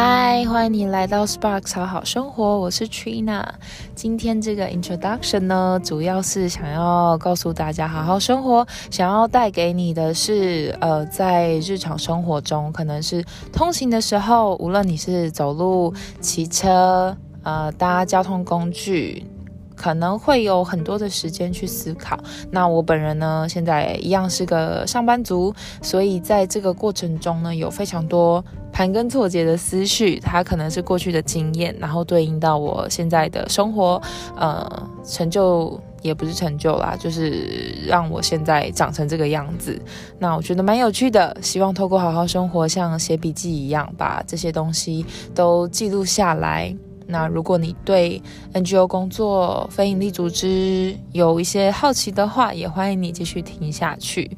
嗨，欢迎你来到 Sparks 好好生活，我是 Trina。今天这个 introduction 呢，主要是想要告诉大家，好好生活，想要带给你的是，呃，在日常生活中，可能是通勤的时候，无论你是走路、骑车，呃，搭交通工具。可能会有很多的时间去思考。那我本人呢，现在一样是个上班族，所以在这个过程中呢，有非常多盘根错节的思绪。它可能是过去的经验，然后对应到我现在的生活，呃，成就也不是成就啦，就是让我现在长成这个样子。那我觉得蛮有趣的，希望透过好好生活，像写笔记一样，把这些东西都记录下来。那如果你对 NGO 工作、非营利组织有一些好奇的话，也欢迎你继续听下去。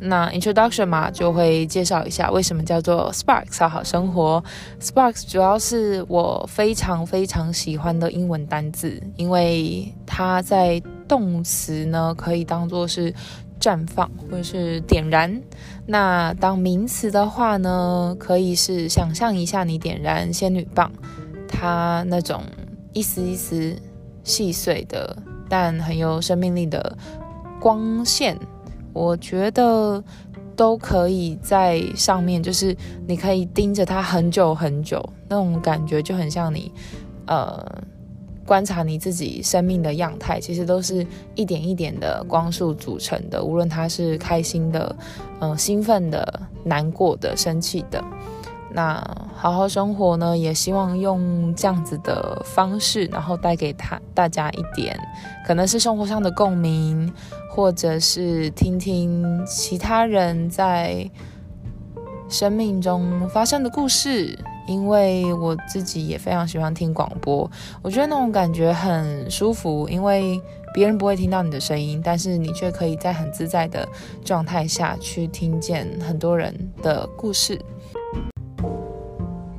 那 Introduction 嘛，就会介绍一下为什么叫做 Sparks 好生活。Sparks 主要是我非常非常喜欢的英文单字，因为它在动词呢可以当做是绽放或者是点燃。那当名词的话呢，可以是想象一下你点燃仙女棒。它那种一丝一丝细碎的，但很有生命力的光线，我觉得都可以在上面，就是你可以盯着它很久很久，那种感觉就很像你呃观察你自己生命的样态，其实都是一点一点的光束组成的，无论它是开心的、嗯兴奋的、难过的、生气的。那好好生活呢，也希望用这样子的方式，然后带给他大家一点，可能是生活上的共鸣，或者是听听其他人在生命中发生的故事。因为我自己也非常喜欢听广播，我觉得那种感觉很舒服，因为别人不会听到你的声音，但是你却可以在很自在的状态下去听见很多人的故事。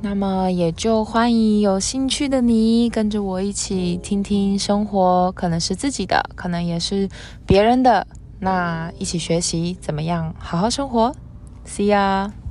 那么也就欢迎有兴趣的你跟着我一起听听生活，可能是自己的，可能也是别人的。那一起学习怎么样好好生活？See you.。